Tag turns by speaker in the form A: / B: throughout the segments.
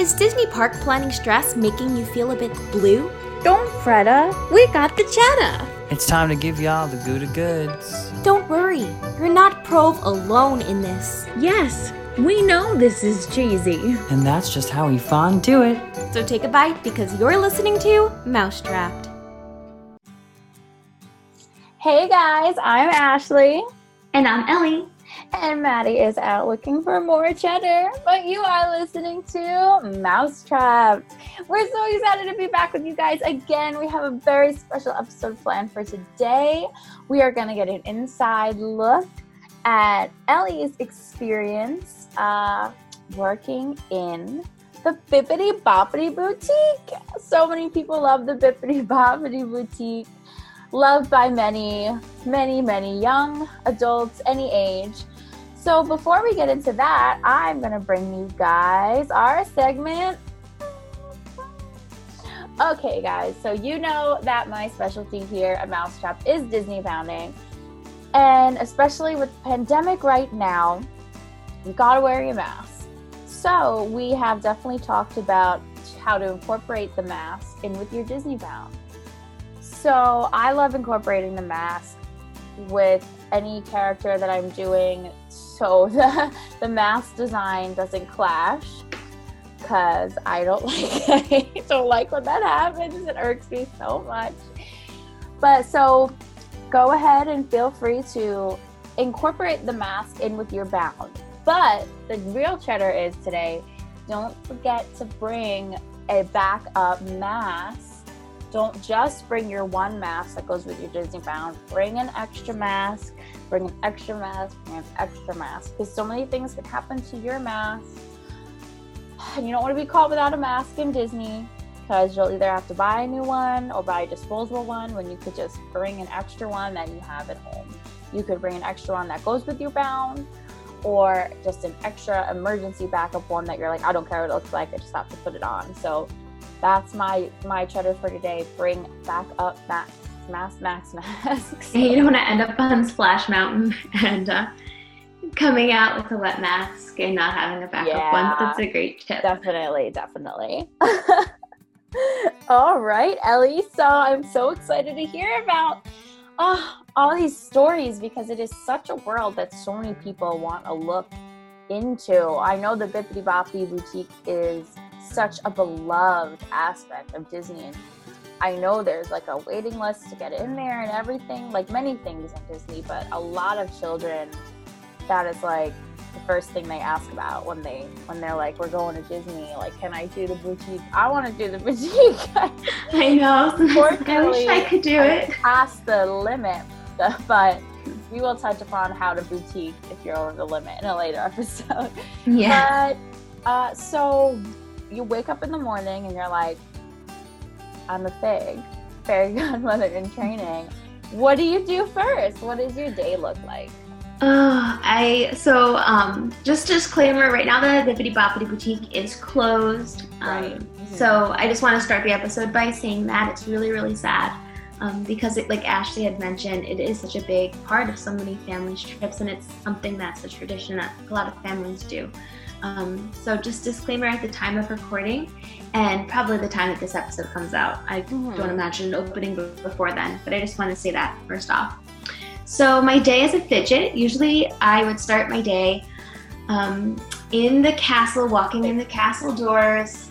A: Is Disney Park planning stress making you feel a bit blue?
B: Don't fretta, we got the cheddar.
C: It's time to give y'all the Gouda goods.
A: Don't worry, you're not Prove alone in this.
B: Yes, we know this is cheesy.
C: And that's just how we fond do it.
A: So take a bite because you're listening to Mousetrapped.
B: Hey guys, I'm Ashley.
D: And I'm Ellie.
B: And Maddie is out looking for more cheddar, but you are listening to Mousetrap. We're so excited to be back with you guys again. We have a very special episode planned for today. We are going to get an inside look at Ellie's experience uh, working in the Bibbidi Bobbidi Boutique. So many people love the Bibbidi Bobbidi Boutique loved by many, many, many young adults, any age. So before we get into that, I'm going to bring you guys our segment. Okay, guys, so you know that my specialty here at Mousetrap is Disney bounding. And especially with the pandemic right now, you gotta wear your mask. So we have definitely talked about how to incorporate the mask in with your Disney bound. So I love incorporating the mask with any character that I'm doing so the, the mask design doesn't clash because I don't like I don't like when that happens. It irks me so much. But so go ahead and feel free to incorporate the mask in with your bound. But the real cheddar is today, don't forget to bring a backup mask don't just bring your one mask that goes with your Disney bound. Bring an extra mask, bring an extra mask, bring an extra mask. Because so many things can happen to your mask. And you don't want to be caught without a mask in Disney because you'll either have to buy a new one or buy a disposable one when you could just bring an extra one that you have at home. You could bring an extra one that goes with your bound or just an extra emergency backup one that you're like, I don't care what it looks like, I just have to put it on. So that's my my cheddar for today. Bring back up max, mask, max, masks.
D: you don't want to end up on Splash Mountain and uh, coming out with a wet mask and not having a backup yeah, one. That's a great tip.
B: Definitely, definitely. all right, Ellie. So I'm so excited to hear about uh, all these stories because it is such a world that so many people want to look into. I know the Bibbidi Bobbidi Boutique is such a beloved aspect of Disney. And I know there's like a waiting list to get in there and everything, like many things in Disney, but a lot of children, that is like the first thing they ask about when they when they're like, "We're going to Disney. Like, can I do the boutique? I want to do the boutique."
D: I know. I wish I could do it.
B: Past the limit, but we will touch upon how to boutique if you're over the limit in a later episode.
D: Yeah.
B: But uh, so you wake up in the morning and you're like, I'm a fig, fairy godmother in training. What do you do first? What does your day look like?
D: Uh, I so um, just disclaimer right now the Bibbidi Bobbidi Boutique is closed. Um, right. Mm-hmm. So I just want to start the episode by saying that it's really really sad um, because it, like Ashley had mentioned, it is such a big part of so many families' trips, and it's something that's a tradition that a lot of families do. Um, so just disclaimer at the time of recording and probably the time that this episode comes out. I mm-hmm. don't imagine an opening before then, but I just want to say that first off. So my day is a fidget. Usually I would start my day um, in the castle, walking in the castle doors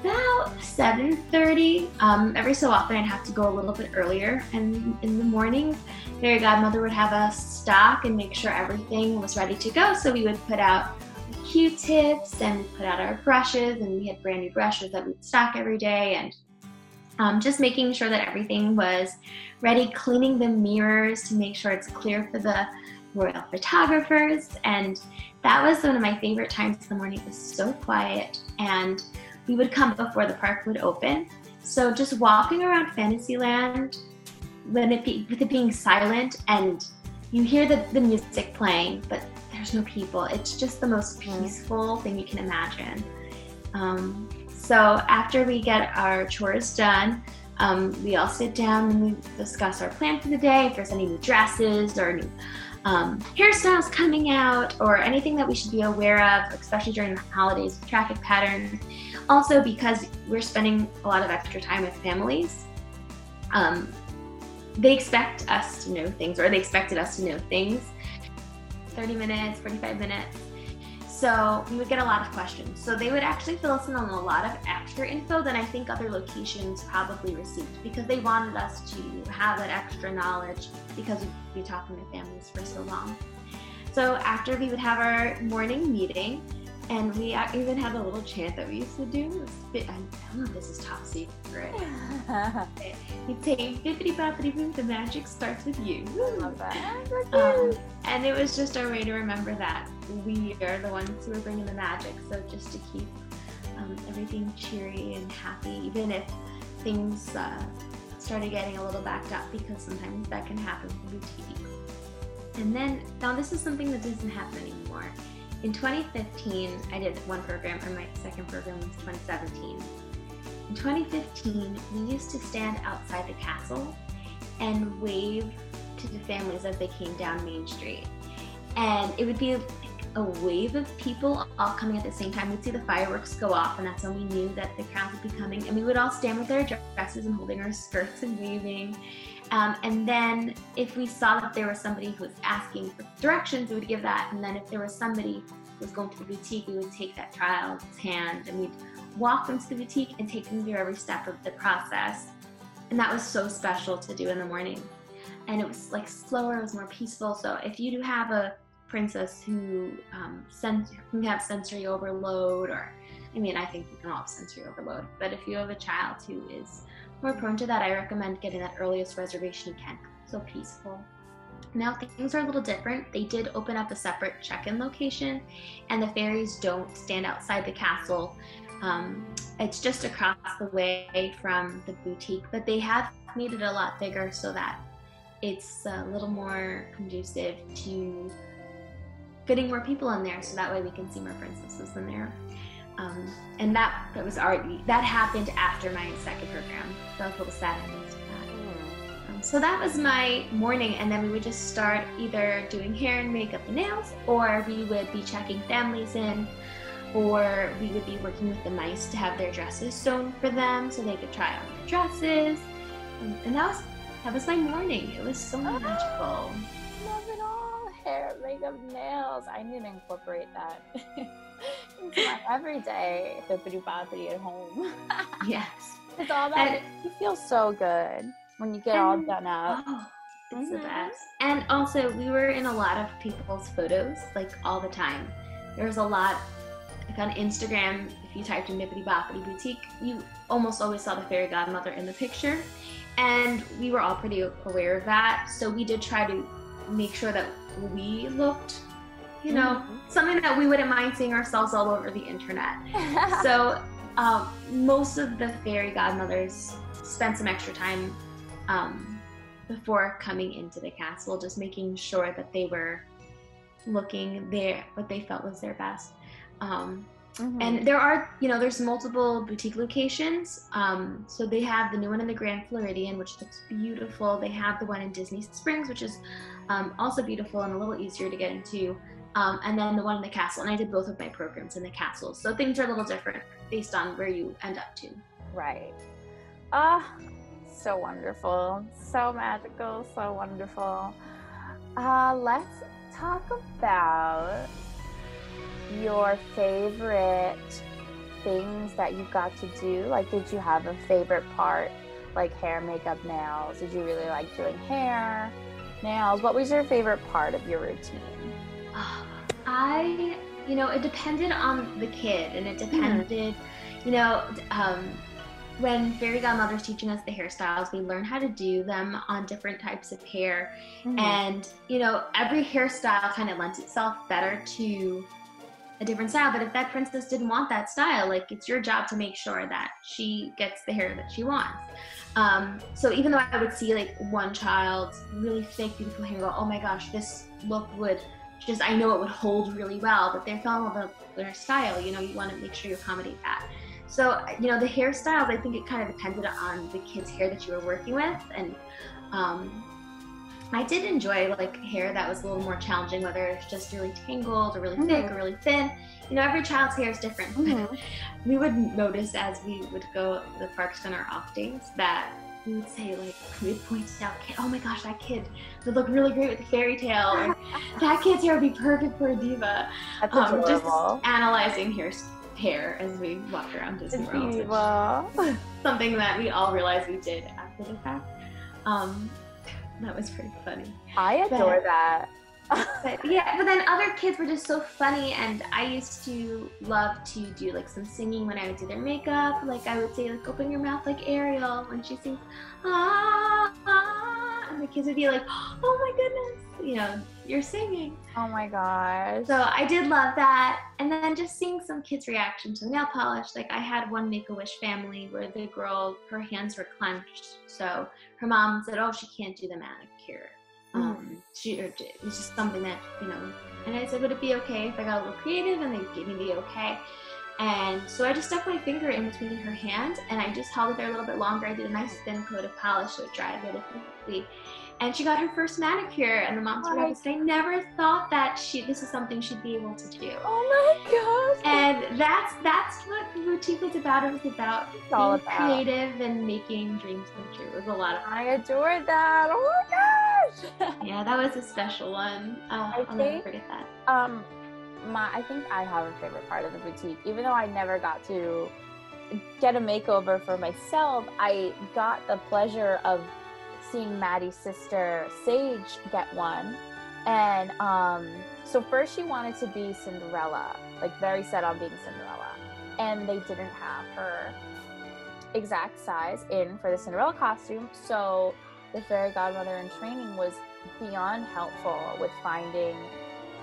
D: about 7.30. Um, every so often I'd have to go a little bit earlier and in the morning fairy godmother would have us stock and make sure everything was ready to go. So we would put out Q-tips and put out our brushes and we had brand new brushes that we'd stock every day and um, just making sure that everything was ready, cleaning the mirrors to make sure it's clear for the royal photographers. And that was one of my favorite times in the morning. It was so quiet and we would come before the park would open. So just walking around Fantasyland when it be, with it being silent and you hear the, the music playing, but there's no people. It's just the most peaceful thing you can imagine. Um, so after we get our chores done, um, we all sit down and we discuss our plan for the day. If there's any new dresses or new um, hairstyles coming out or anything that we should be aware of, especially during the holidays, traffic patterns. Also, because we're spending a lot of extra time with families, um, they expect us to know things, or they expected us to know things 30 minutes, 45 minutes. So we would get a lot of questions. So they would actually fill us in on a lot of extra info than I think other locations probably received because they wanted us to have that extra knowledge because we'd be talking to families for so long. So after we would have our morning meeting, and we even had a little chant that we used to do. I don't know if this is top secret. you take bippity boppity boo, the magic starts with you.
B: I love that.
D: Um, and it was just our way to remember that we are the ones who are bringing the magic. So just to keep um, everything cheery and happy, even if things uh, started getting a little backed up, because sometimes that can happen in boutique. And then, now this is something that doesn't happen anymore in 2015, I did one program, and my second program was 2017. In 2015, we used to stand outside the castle and wave to the families as they came down Main Street. And it would be a wave of people all coming at the same time. We'd see the fireworks go off, and that's when we knew that the crowd would be coming. And we would all stand with our dresses and holding our skirts and waving. Um, and then if we saw that there was somebody who was asking for directions, we would give that. And then if there was somebody who was going to the boutique, we would take that child's hand and we'd walk them to the boutique and take them through every step of the process. And that was so special to do in the morning. And it was like slower, it was more peaceful. So if you do have a princess who um, have sensory overload, or I mean, I think you can all have sensory overload, but if you have a child who is more prone to that, I recommend getting that earliest reservation you can. So peaceful. Now things are a little different. They did open up a separate check-in location, and the fairies don't stand outside the castle. Um, it's just across the way from the boutique, but they have made it a lot bigger so that it's a little more conducive to getting more people in there, so that way we can see more princesses in there. Um, and that that was already that happened after my second program. So I was a little. Um, so that was my morning, and then we would just start either doing hair and makeup and nails, or we would be checking families in, or we would be working with the mice to have their dresses sewn for them so they could try on their dresses. Um, and that was that was my morning. It was so magical.
B: Love it all. Hair, makeup, nails. I need to incorporate that my everyday bippity boppity at home.
D: Yes.
B: it's all that.
D: And-
B: you feel so good when you get all done up.
D: Oh, it's the
B: Mhm.
D: best. And also, we were in a lot of people's photos, like all the time. There was a lot, like on Instagram, if you typed in Bibbidi Bobbidi Boutique, you almost always saw the fairy godmother in the picture. And we were all pretty aware of that. So we did try to make sure that we looked, you know, something that we wouldn't mind seeing ourselves all over the internet. so um, most of the fairy godmothers spent some extra time um, before coming into the castle, just making sure that they were looking their what they felt was their best. Um,
B: Mhm.
D: and there are, you know, there's multiple boutique locations. Um, so they have the new one in the Grand Floridian, which looks beautiful. They have the one in Disney Springs, which is um, also beautiful and a little easier to get into. Um, and then the one in the castle. And I did both of my programs in the castle. So things are a little different based on where you end up to.
B: Right. Ah, so wonderful. So magical. So wonderful. Uh, let's talk about your favorite things that you got to do. Like, did you have a favorite part, like hair, makeup, nails? Did you really like doing hair, nails? What was your favorite part of your routine?
D: I, you know, it depended on the kid, and it depended, you know, um, when fairy godmother's teaching us the hairstyles, we learn how to do them on different types of hair, and you know, every hairstyle kind of lends itself better to a different style. But if that princess didn't want that style, like it's your job to make sure that she gets the hair that she wants. Um, so even though I would see like one child's really thick, beautiful hair, go, oh my gosh, this look would just I know it would hold really well, but they're falling with their style. You know, you want to make sure you accommodate that. So you know, the hairstyles, I think it kind of depended on the kid's hair that you were working with, and um, I did enjoy like hair that was a little more challenging, whether it's just really tangled or really thick
B: Mhm.
D: or really thin. You know, every child's hair is different. we would notice as we would go the parks on our off days that we would say like we'd point out kid. Oh my gosh that kid would look really great with a fairy tale. That kid's hair would be perfect for a diva.
B: That's
D: um, just analyzing hair hair as we walked around Disney World
B: Diva.
D: something that we all realized we did after the fact. Um, that was pretty funny.
B: I adore that.
D: But yeah, but then other kids were just so funny, and I used to love to do like some singing when I would do their makeup. Like I would say, like open your mouth like Ariel when she sings, ah, ah, and the kids would be like, oh my goodness, you know, you're singing.
B: Oh my gosh.
D: So I did love that, and then just seeing some kids' reaction to nail polish. Like I had one Make a Wish family where the girl, her hands were clenched, so her mom said, "Oh, she can't do the manicure." Um, she or it was just something that you know. And I said, "Would it be okay if I got a little creative?" And they gave me the okay. And so I just stuck my finger in between her hands, and I just held it there a little bit longer. I did a nice thin coat of polish so it dried really quickly. And she got her first manicure, and the mom's told
B: Oh
D: me, "I never thought that she this is something she'd be able to do."
B: oh my gosh.
D: And that's that's what the boutique was about. It was about
B: It's
D: being
B: about.
D: creative and making dreams come true. It was a lot of fun.
B: I adore that. Oh my gosh.
D: Yeah, that was a special one. Uh,
B: I
D: I'll never forget that.
B: Um, my I think I have a favorite part of the boutique. Even though I never got to get a makeover for myself, I got the pleasure of seeing Maddie's sister Sage get one. And um, so first she wanted to be Cinderella, like very set on being Cinderella, and they didn't have her exact size in for the Cinderella costume. So the fairy godmother in training was beyond helpful with finding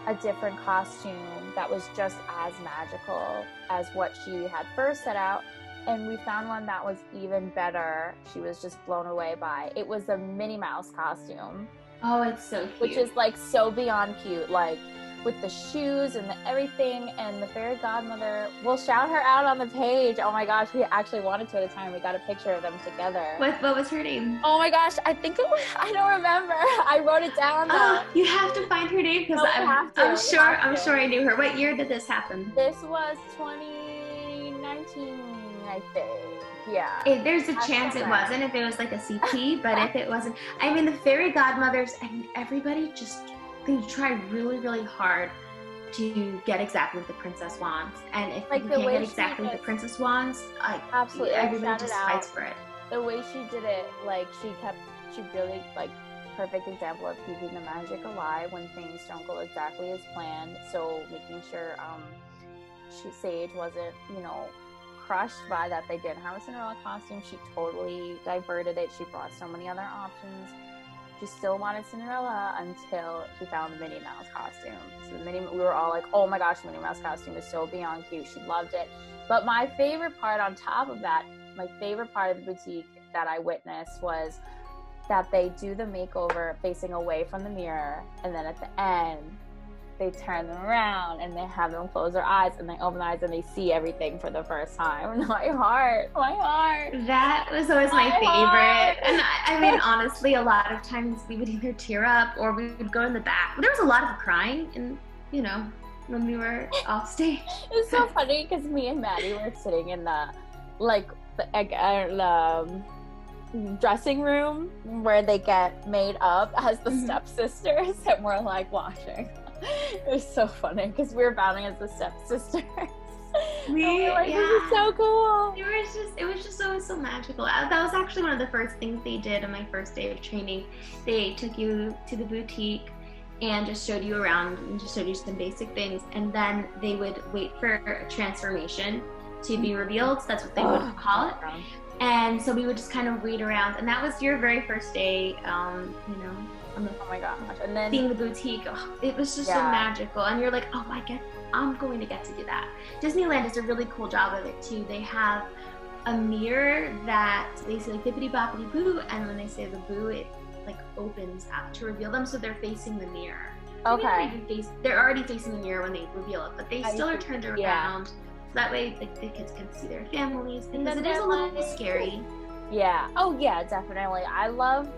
B: a different costume that was just as magical as what she had first set out. And we found one that was even better. She was just blown away by. It was a Minnie Mouse costume,
D: Oh, it's so cute.
B: which is like so beyond cute, like with the shoes and the everything. And the fairy godmother, we'll shout her out on the page. Oh my gosh, we actually wanted to at a time. We got a picture of them together.
D: what, what was her name?
B: Oh my gosh, I think it was, I don't remember. I wrote it down oh, though.
D: Oh, you have to find her name because
B: No, oh,
D: I'm,
B: have to,
D: I'm sure I'm sure I knew her. What year did this happen?
B: This was 2019, I think. Yeah.
D: If there's a chance it wasn't if it was like a CT, but if it wasn't, I mean, the fairy godmothers and everybody just they try really, really hard to get exactly what the princess wants. And if
B: Like
D: you can't get exactly what the princess wants, like
B: Absolutely.
D: Everybody just
B: out.
D: fights for it.
B: the way she did it, like she kept, she really like perfect example of keeping the magic alive when things don't go exactly as planned. So making sure um, she Sage wasn't, you know, crushed by that they didn't have a Cinderella costume. She totally diverted it. She brought so many other options. She still wanted Cinderella until she found the Minnie Mouse costume. So the Minnie, we were all like, "Oh my gosh, Minnie Mouse costume is so beyond cute." She loved it. But my favorite part on top of that, my favorite part of the boutique that I witnessed was that they do the makeover facing away from the mirror, and then at the end, they turn them around and they have them close their eyes and they open their eyes and they see everything for the first time. My heart, my heart.
D: That was always my
B: My
D: favorite.
B: heart.
D: And I, I mean, honestly, a lot of times we would either tear up or we would go in the back. There was a lot of crying, and you know, when we were off stage.
B: It's so funny because me and Maddie were sitting in the like the, egg- uh, um, dressing room where they get made up as the
D: Mhm.
B: stepsisters, and we're like watching. It was so funny because we were bowing as the stepsisters.
D: We-
B: we're like, this
D: yeah.
B: is so cool.
D: It was just, it was just always so magical. Uh, That was actually one of the first things they did on my first day of training. They took you to the boutique and just showed you around and just showed you some basic things, and then they would wait for a transformation to be revealed. So that's what they would
B: Oh,
D: call it. And so we would just kind of wait around, and that was your very first day. Um, you know, the
B: Oh my gosh! And then
D: seeing the boutique. Oh, it was just so magical, and you're like, oh, my god, I'm going to get to do that. Disneyland does a really cool job of it too. They have a mirror that they say like bippity boppity boo, and when they say the boo, it like opens up to reveal them, so they're facing the mirror.
B: Okay,
D: even face- they're already facing the mirror when they reveal it, but they
B: I
D: still are
B: see.
D: turned
B: Yeah.
D: around. So that way, like, the kids can see their families because it is a little scary.
B: yeah. Oh yeah, definitely. I love.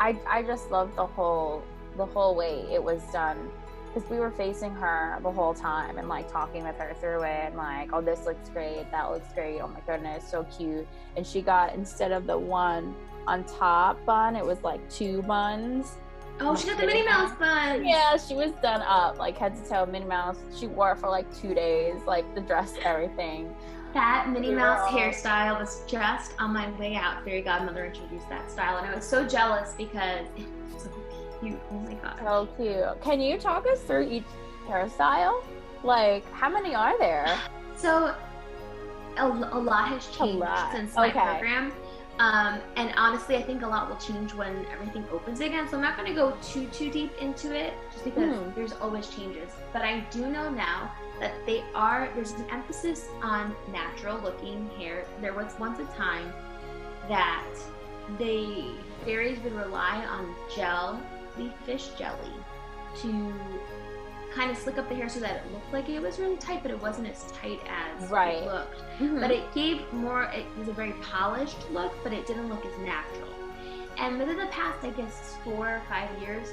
B: I I just loved the whole the whole way it was done. Because we were facing her the whole time and like talking with her through it and like oh this looks great. That looks great. Oh my goodness so cute. And she got instead of the one on top bun it was like two buns.
D: Oh, she got the Minnie Mouse bun.
B: yeah she was done up like head to toe minnie mouse. She wore it for like two days like the dress everything
D: That Minnie
B: Yeah.
D: Mouse hairstyle was just on my way out. Fairy Godmother introduced that style, and I was so jealous because it was so cute. Oh my god.
B: so cute can you talk us through each hairstyle like how many are there
D: So a, a lot has changed
B: lot.
D: since my
B: Okay.
D: program. Um, and honestly, I think a lot will change when everything opens again. So I'm not going to go too too deep into it, just because
B: Hmm.
D: there's always changes. But I do know now that they are. There's an emphasis on natural looking hair. There was once a time that they fairies would rely on gel jelly fish jelly to kind of slick up the hair so that it looked like it was really tight, but it wasn't as tight as
B: Right.
D: it looked.
B: Mhm.
D: But it gave more, it was a very polished look, but it didn't look as natural. And within the past, I guess, four or five years,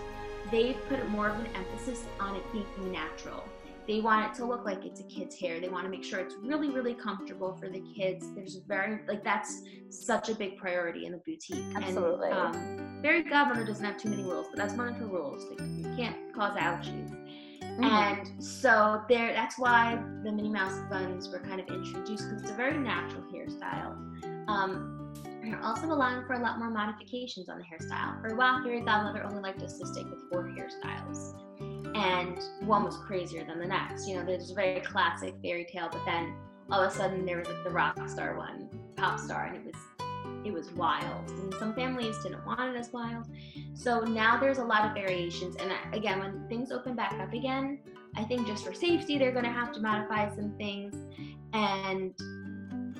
D: they've put more of an emphasis on it being natural. They want it to look like it's a kid's hair. They want to make sure it's really, really comfortable for the kids. There's very, like, that's such a big priority in the boutique.
B: Absolutely.
D: And, um, Fairy Godmother doesn't have too many rules, but that's one of her rules. Like, you can't cause ouchies.
B: Mhm.
D: And so there that's why the Minnie Mouse buns were kind of introduced because it's a very natural hairstyle. Um, and you're also allowing for a lot more modifications on the hairstyle. For a while, Fairy Godmother only liked us to stick with four hairstyles. And one was crazier than the next. You know, there's a very classic fairy tale, but then all of a sudden there was like the rock star one, pop star, and it was it was wild. And some families didn't want it as wild. So now there's a lot of variations. And again, when things open back up again, I think just for safety, they're going to have to modify some things. And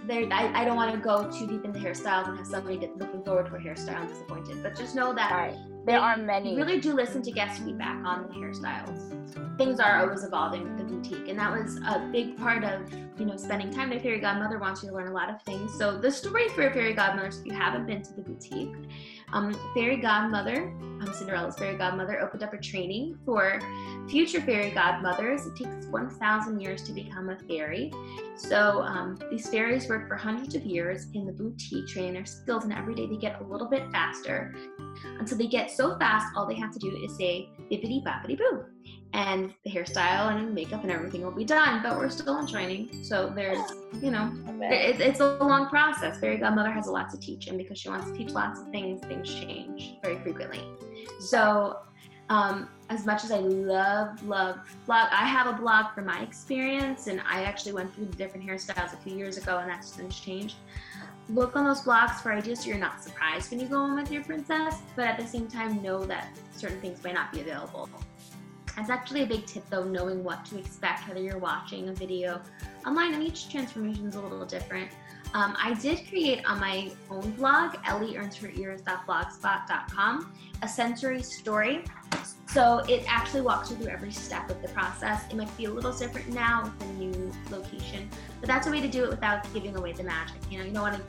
D: there, I, I don't want to go too deep into hairstyles and have somebody looking forward to a hairstyle and disappointed. But just know that.
B: There are many.
D: really do listen to guest feedback on the hairstyles. Things are always evolving with the boutique, and that was a big part of you know spending time there. Fairy Godmother wants you to learn a lot of things. So the story for Fairy Godmother, if you haven't been to the boutique, um, Fairy Godmother, um, Cinderella's Fairy Godmother, opened up a training for future Fairy Godmothers. It takes 1,000 years to become a fairy. So um, these fairies work for hundreds of years in the boutique, training their skills, and every day they get a little bit faster until they get so fast, all they have to do is say bippity boppity boo. And the hairstyle and makeup and everything will be done, but we're still in training. So there's, you know, it, it's a long process. Fairy Godmother has a lot to teach, and because she wants to teach lots of things, things change very frequently. So, um, as much as I love, love blog, I have a blog for my experience, and I actually went through the different hairstyles a few years ago, and that's since changed. Look on those blogs for ideas so you're not surprised when you go in with your princess, but at the same time, know that certain things might not be available. That's actually a big tip though, knowing what to expect, whether you're watching a video online, and each transformation is a little different. Um, I did create on my own blog, ellieearnsherears.blogspot.com, a sensory story. So it actually walks you through every step of the process. It might be a little different now with the new location, but that's a way to do it without giving away the magic. You know, you don't want to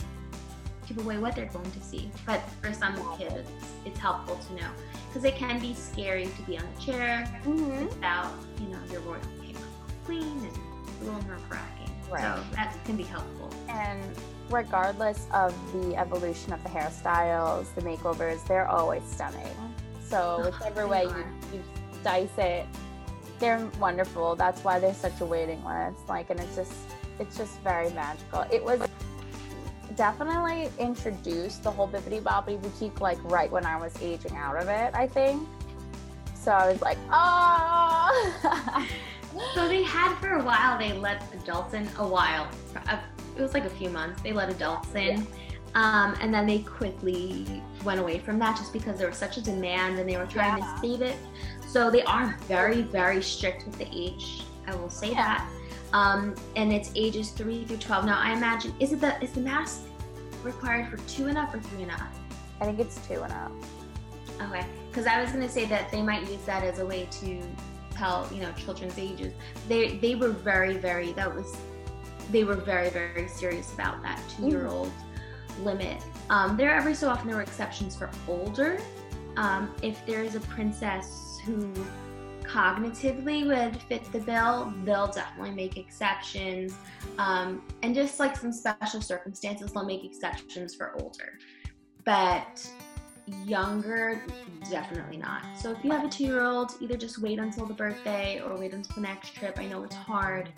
D: give away what they're going to see, but for some kids, it's, helpful to know because it can be scary to be on the chair
B: Mhm.
D: without, you know, your royal paper clean and a little nerve wracking.
B: Right.
D: So that can be helpful.
B: And regardless of the evolution of the hairstyles, the makeovers, they're always stunning. So whichever
D: they
B: way you, you dice it, they're wonderful. That's why there's such a waiting list. Like, and it's just, it's just very magical. It was definitely introduced the whole Bibbidi Bobbidi Boutique like right when I was aging out of it. I think. So I was like, oh.
D: So they had for a while, they let adults in a while. It was like a few months. They let adults in. Um, and then they quickly went away from that just because there was such a demand and they were trying
B: Yeah.
D: to save it. So they are very, very strict with the age. I will say
B: Yeah.
D: that. Um, and it's ages three through twelve. Now I imagine is it the is the mask required for two and up or three and up?
B: I think it's two and up.
D: Okay, because I was gonna say that they might use that as a way to tell you know children's ages. They they were very very that was they were very very serious about that two year old limit. Um, there every so often there were exceptions for older Um, if there's a princess who cognitively would fit the bill, they'll definitely make exceptions. Um, and just like some special circumstances, they'll make exceptions for older. But younger, definitely not. So if you have a two year old, either just wait until the birthday or wait until the next trip. I know it's hard,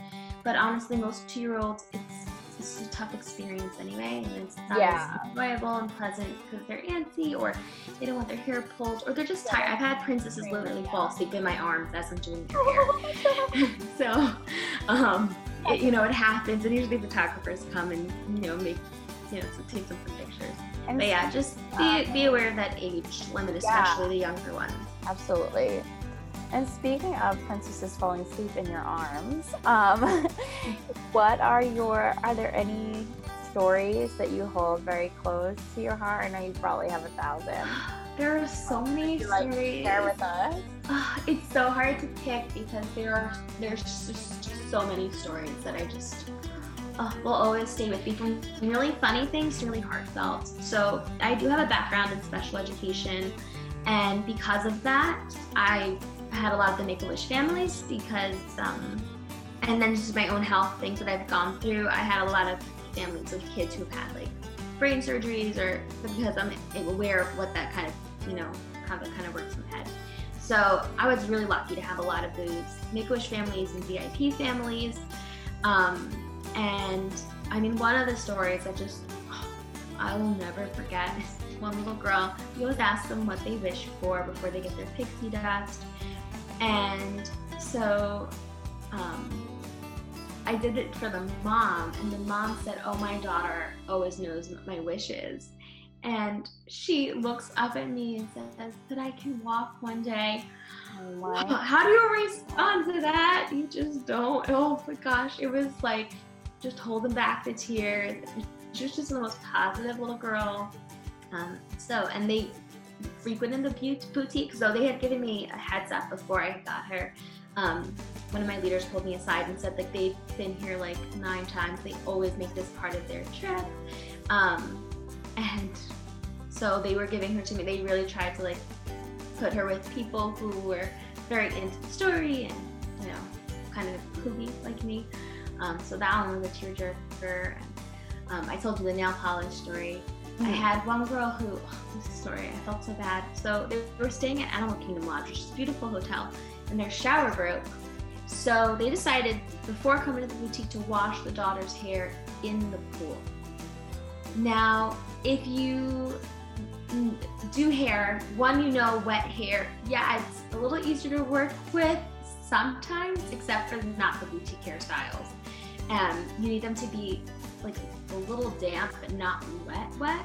D: but honestly, most two year olds, it's it's a tough experience anyway, and it's not
B: Yeah.
D: enjoyable and pleasant because they're antsy or they don't want their hair pulled or they're just tired. I've had princesses literally fall asleep in my arms as I'm doing their hair. so, um, it, you know, it happens, and usually photographers come and you know make you know take some pictures.
B: And
D: But yeah, just be be aware of that age limit, especially the younger ones.
B: Absolutely. And speaking of princesses falling asleep in your arms, um, what are your are there any stories that you hold very close to your heart? I know you probably have a thousand.
D: There are so many
B: You like
D: stories.
B: share with us.
D: It's so hard to pick because there are there's just so many stories that I just uh, will always stay with me from really funny things to really heartfelt. So I do have a background in special education, and because of that, I had a lot of the Make a Wish families because, um, and then just my own health things that I've gone through. I had a lot of families with kids who've had like brain surgeries, or because I'm aware of what that kind of you know how that kind of works in the head. So I was really lucky to have a lot of those Make-A-Wish families and VIP families. Um, and I mean, one of the stories that just I will never forget is one little girl. We always ask them what they wish for before they get their pixie dust. And so um, I did it for the mom, and the mom said, Oh, my daughter always knows what my wishes. And she looks up at me and says that I can walk one day.
B: Oh my.
D: How do you respond to that? You just don't. Oh my gosh, it was like just holding back the tears. She was just the most positive little girl. Um, so, and they frequented the boutique, so they had given me a heads up before I got her. Um, one of my leaders pulled me aside and said like, they've been here like nine times. They always make this part of their trip. Um, and so they were giving her to me. They really tried to like put her with people who were very into the story and you know kind of kooky like me. Um, so that one was a tearjerker. Um, I told you the nail polish story. I had one girl who oh, this story I felt so bad. So they were staying at Animal Kingdom Lodge, which is a beautiful hotel, and their shower broke. So they decided before coming to the boutique to wash the daughter's hair in the pool. Now, if you mm, do hair, one, you know, wet hair, yeah, it's a little easier to work with sometimes, except for not the boutique hairstyles. Um, you need them to be like a little damp but not wet, wet.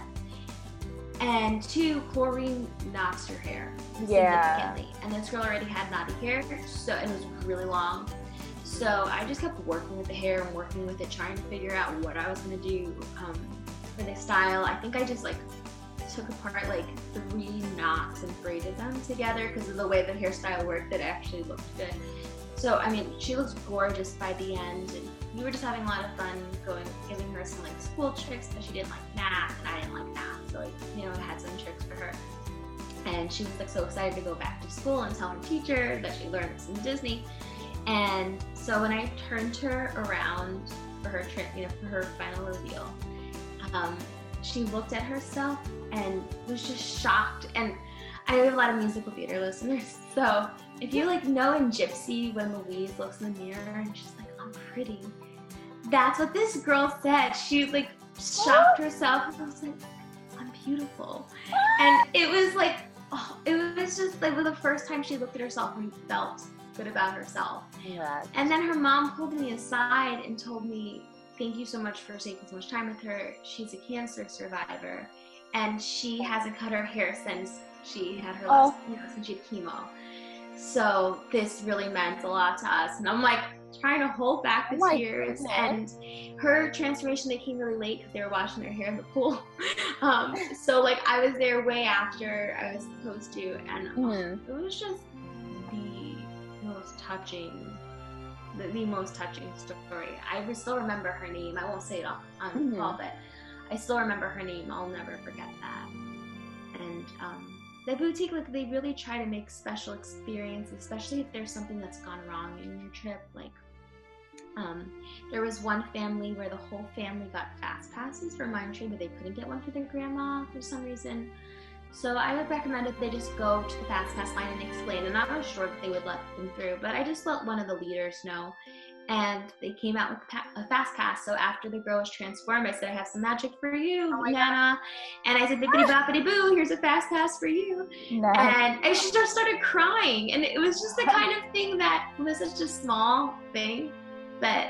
D: And two, chlorine knocks your hair
B: Yeah.
D: significantly. And this girl already had knotty hair, so it was really long. So I just kept working with the hair and working with it, trying to figure out what I was gonna do um, for the style. I think I just like took apart like three knots and braided them together because of the way the hairstyle worked. It actually looked good. So I mean, she looks gorgeous by the end, and we were just having a lot of fun going, giving her some like school tricks because she didn't like math and I didn't like math, so you know I had some tricks for her. And she was like so excited to go back to school and tell her teacher that she learned in Disney. And so when I turned her around for her trip, you know, for her final reveal, um, she looked at herself and was just shocked. And I have a lot of musical theater listeners, so if you like know in Gypsy when Louise looks in the mirror and she's like, "I'm pretty," that's what this girl said. She like shocked oh. herself and I was like, "I'm beautiful," and it was like, oh, it was just like the first time she looked at herself and felt good about herself. And then her mom pulled me aside and told me, Thank you so much for taking so much time with her. She's a cancer survivor and she hasn't cut her hair since she had her last, oh. you know, since she had chemo. So this really meant a lot to us. And I'm like trying to hold back the
B: Oh
D: tears.
B: goodness.
D: And her transformation, they came really late because they were washing their hair in the pool. um, so like I was there way after I was supposed to. And
B: Mhm.
D: it was just the most touching the, the most touching story i still remember her name i won't say it on, on
B: Mhm.
D: call but i still remember her name i'll never forget that and um, the boutique like they really try to make special experiences, especially if there's something that's gone wrong in your trip. Like um, there was one family where the whole family got fast passes for Mine Train, but they couldn't get one for their grandma for some reason. So I would recommend that they just go to the fast pass line and explain. And I'm not sure that they would let them through, but I just let one of the leaders know and they came out with a fast pass. So after the girl was transformed, I said, I have some magic for you, oh Nana. And I said, bippity boppity boo, here's a fast pass for you. No. And, and she just started crying. And it was just the kind of thing that was such a small thing, but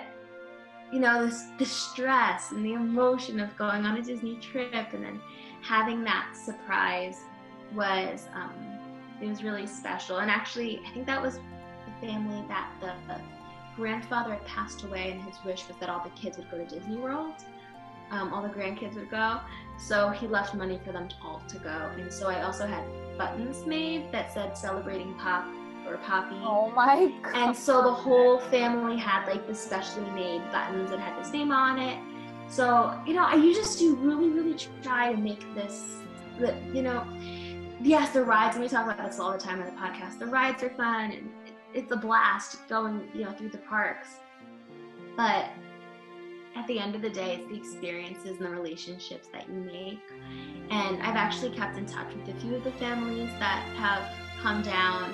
D: you know, this, the stress and the emotion of going on a Disney trip and then having that surprise was, um, it was really special. And actually, I think that was the family that the, the grandfather had passed away, and his wish was that all the kids would go to Disney World. Um, all the grandkids would go. So he left money for them all to go. And so I also had buttons made that said celebrating Pop or Poppy.
B: Oh my god.
D: And so the whole family had like the specially made buttons that had his name on it. So, you know, I just do really, really try to make this you know, yes, the rides, and we talk about this all the time on the podcast, the rides are fun and it's a blast going, you know, through the parks. But at the end of the day, it's the experiences and the relationships that you make. And I've actually kept in touch with a few of the families that have come down.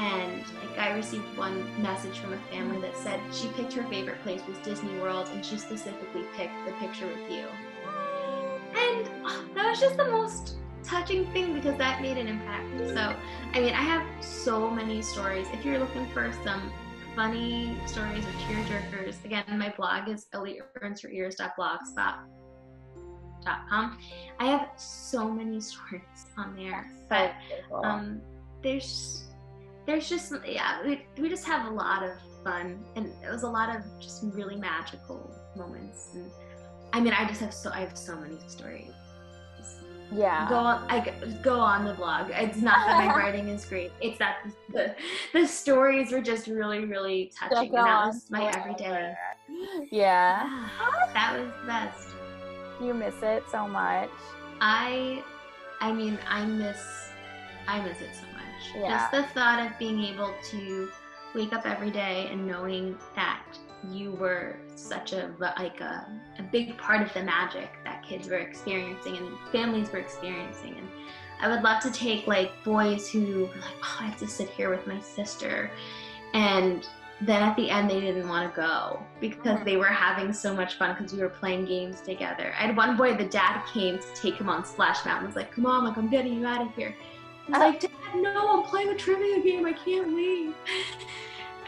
D: And like I received one message from a family that said she picked her favorite place was Disney World, and she specifically picked the picture with you. And oh, that was just the most touching thing because that made an impact. So, I mean, I have so many stories. If you're looking for some funny stories or tearjerkers, again, my blog is ellieearnsherears.blogspot.com. I have so many stories on there, but um, there's there's just yeah, we, we just have a lot of fun, and it was a lot of just really magical moments. And I mean, I just have so I have so many stories.
B: Yeah.
D: Go on I go on the blog it's not that my writing is great. It's that the the stories were just really really touching and that was my everyday.
B: Yeah.
D: That was the best.
B: You miss it so much.
D: I i mean i miss i miss it so much. Yeah. just the thought of being able to wake up every day and knowing that you were such a like a, a big part of the magic that kids were experiencing and families were experiencing. And i would love to take like boys who were like oh i have to sit here with my sister. And then at the end they didn't want to go because mm-hmm. they were having so much fun because we were playing games together. I had one boy the dad came to take him on splash mountain. Was like come on like i'm getting you out of here he's like dad no i'm playing a trivia game i can't leave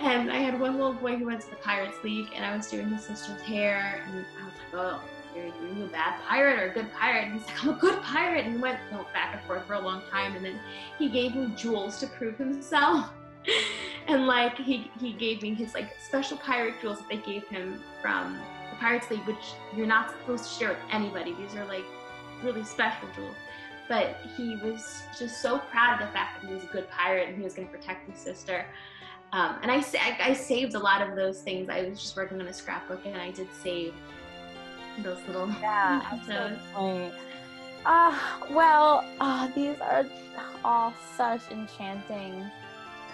D: And I had one little boy who went to the Pirates League, and I was doing his sister's hair, and I was like, oh, are you a bad pirate or a good pirate? And he's like, I'm a good pirate. And we went back and forth for a long time, and then he gave me jewels to prove himself. and like he he gave me his like special pirate jewels that they gave him from the Pirates League, which you're not supposed to share with anybody. These are like really special jewels. But he was just so proud of the fact that he was a good pirate and he was going to protect his sister. Um, and I, I, I saved a lot of those things. I was just working on a scrapbook, and I did save those little
B: yeah, absolutely. Ah, uh, well, uh, these are all such enchanting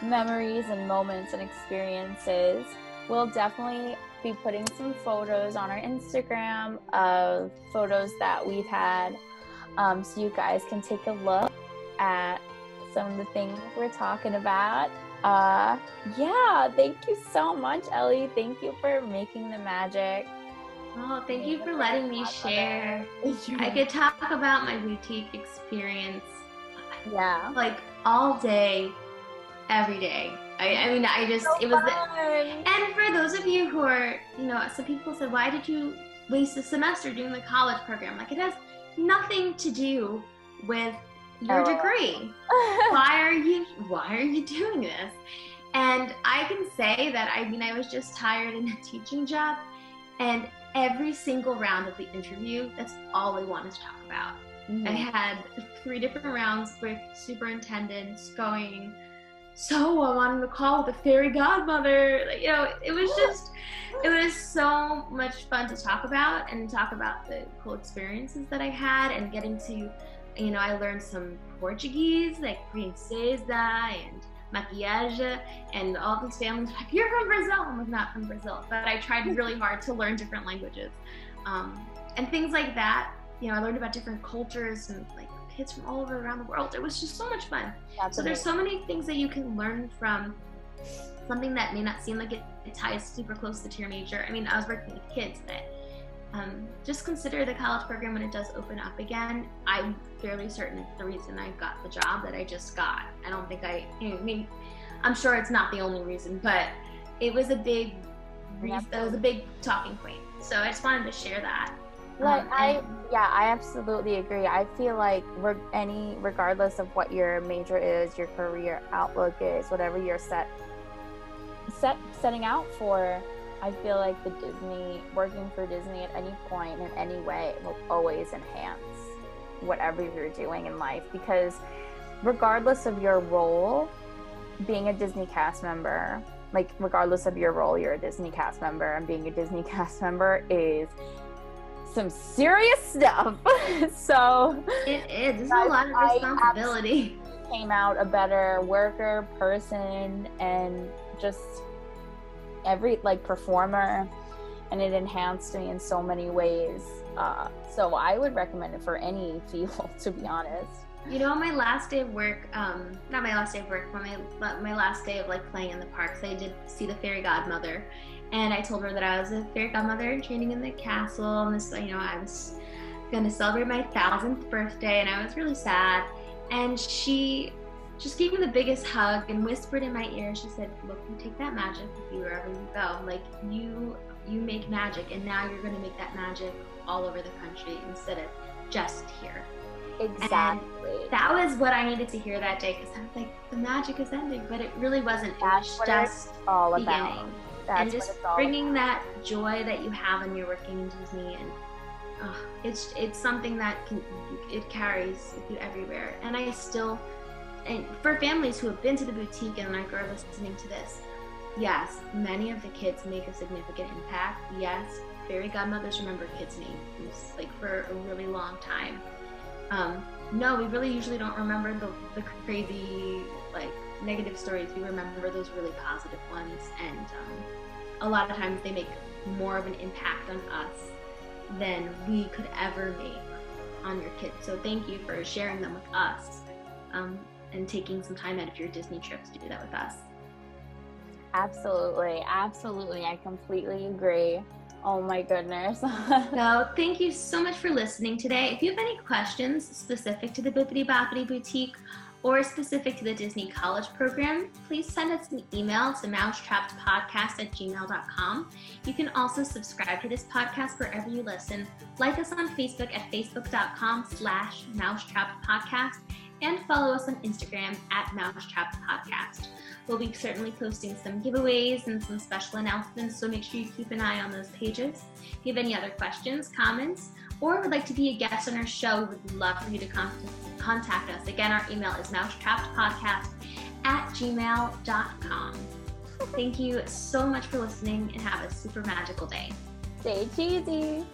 B: memories and moments and experiences. We'll definitely be putting some photos on our Instagram of photos that we've had, um, so you guys can take a look at some of the things we're talking about. Uh, yeah, thank you so much, Ellie. Thank you for making the magic.
D: Oh, thank you for letting me share. I could talk about my boutique experience.
B: Yeah.
D: Like all day, every day. I, I mean, I just,
B: so
D: it was,
B: the,
D: and for those of you who are, you know, some people said, why did you waste a semester doing the college program? Like, it has nothing to do with your oh. degree. why are you why are you doing this? And I can say that I mean I was just tired in a teaching job and every single round of the interview, that's all I wanted to talk about. Mm-hmm. I had three different rounds with superintendents going, so I wanted to call the fairy godmother. Like, you know, it was just, it was so much fun to talk about and talk about the cool experiences that I had and getting to you know, I learned some Portuguese, like princesa and maquillage, and all these families like, "You're from Brazil." I'm not from Brazil, but I tried really hard to learn different languages, um, and things like that. You know, I learned about different cultures and like kids from all over around the world. It was just so much fun.
B: That's
D: So there's so many things that you can learn from something that may not seem like it, it ties super closely to your major. I mean, I was working with kids that um, just consider the college program when it does open up again. I'm fairly certain it's the reason I got the job that I just got. I don't think I, I mean, I'm sure it's not the only reason, but it was a big, reason, it was a big talking point. So I just wanted to share that.
B: Like
D: Um,
B: I, yeah, I absolutely agree. I feel like re- any, regardless of what your major is, your career outlook is, whatever you're set, set setting out for, I feel like the Disney, working for Disney at any point in any way will always enhance whatever you're doing in life because regardless of your role, being a Disney cast member, like regardless of your role, you're a Disney cast member, and being a Disney cast member is some serious stuff. so
D: It is. There's a lot of responsibility.
B: came out a better worker, person, and just every like performer, and it enhanced me in so many ways. Uh, so I would recommend it for any field, to be honest.
D: You know, on my last day of work, um, not my last day of work, but my my last day of like playing in the parks, I did see the fairy godmother, and I told her that I was a fairy godmother and training in the castle, and this, you know, I was gonna celebrate my thousandth birthday, and I was really sad, and she just gave me the biggest hug and whispered in my ear. She said, "Look, you take that magic with you wherever you go. Like you, you make magic, and now you're gonna make that magic all over the country instead of just here."
B: Exactly.
D: that was what I needed to hear that day because I was like, the magic is ending, but it really wasn't. It was just
B: all about. That's
D: and just bringing that joy that you have when you're working in Disney, and uh, it's it's something that can it carries with you everywhere. And I still, and for families who have been to the boutique and like are listening to this, yes, many of the kids make a significant impact. Yes, fairy godmothers remember kids' names like for a really long time. Um, no, we really usually don't remember the, the crazy, like, negative stories. We remember those really positive ones. And um, a lot of times they make more of an impact on us than we could ever make on your kids. So thank you for sharing them with us um, and taking some time out of your Disney trips to do that with us.
B: Absolutely, absolutely. I completely agree. Oh my goodness.
D: So thank you so much for listening today. If you have any questions specific to the Bibbidi Bobbidi Boutique or specific to the Disney College Program, please send us an email to mousetrappedpodcast at gmail.com. You can also subscribe to this podcast wherever you listen. Like us on Facebook at facebook.com slash mousetrappedpodcast and follow us on Instagram at mousetrappedpodcast. We'll be certainly posting some giveaways and some special announcements, so make sure you keep an eye on those pages. If you have any other questions, comments, or would like to be a guest on our show, we would love for you to contact us. Again, our email is mousetrappedpodcast at gmail.com. Thank you so much for listening and have a super magical day.
B: Stay cheesy.